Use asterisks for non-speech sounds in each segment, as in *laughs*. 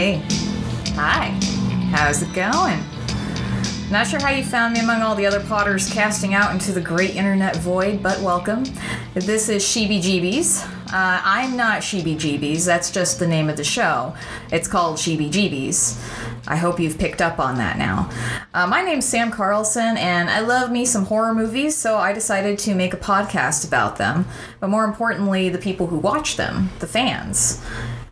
Hey. Hi. How's it going? Not sure how you found me among all the other potters casting out into the great internet void, but welcome. This is Sheeby Jeebies. Uh, I'm not Sheeby Jeebies, that's just the name of the show. It's called Sheeby Jeebies. I hope you've picked up on that now. Uh, my name's Sam Carlson, and I love me some horror movies, so I decided to make a podcast about them. But more importantly, the people who watch them, the fans.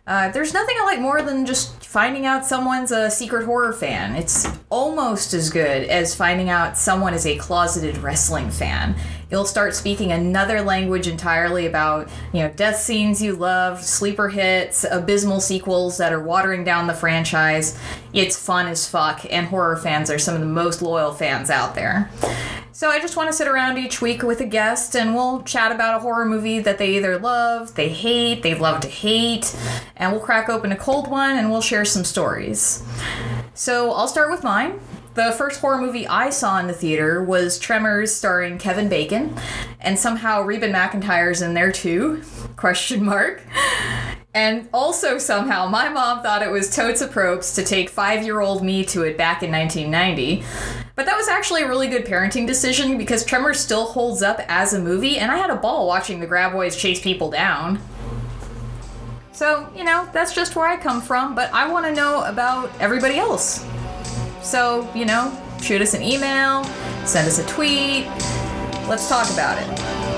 Uh, there's nothing I like more than just finding out someone's a secret horror fan. It's almost as good as finding out someone is a closeted wrestling fan. You'll start speaking another language entirely about, you know, death scenes you love, sleeper hits, abysmal sequels that are watering down the franchise. It's fun as fuck, and horror fans are some of the most loyal fans out there. So I just want to sit around each week with a guest and we'll chat about a horror movie that they either love, they hate, they love to hate, and we'll crack open a cold one and we'll share some stories. So I'll start with mine. The first horror movie I saw in the theater was Tremors starring Kevin Bacon, and somehow Reba McEntire's in there too. *laughs* Question mark. And also somehow my mom thought it was totes appropriate to take 5-year-old me to it back in 1990. But that was actually a really good parenting decision because Tremors still holds up as a movie and I had a ball watching the Graboids chase people down. So, you know, that's just where I come from, but I want to know about everybody else. So, you know, shoot us an email, send us a tweet. Let's talk about it.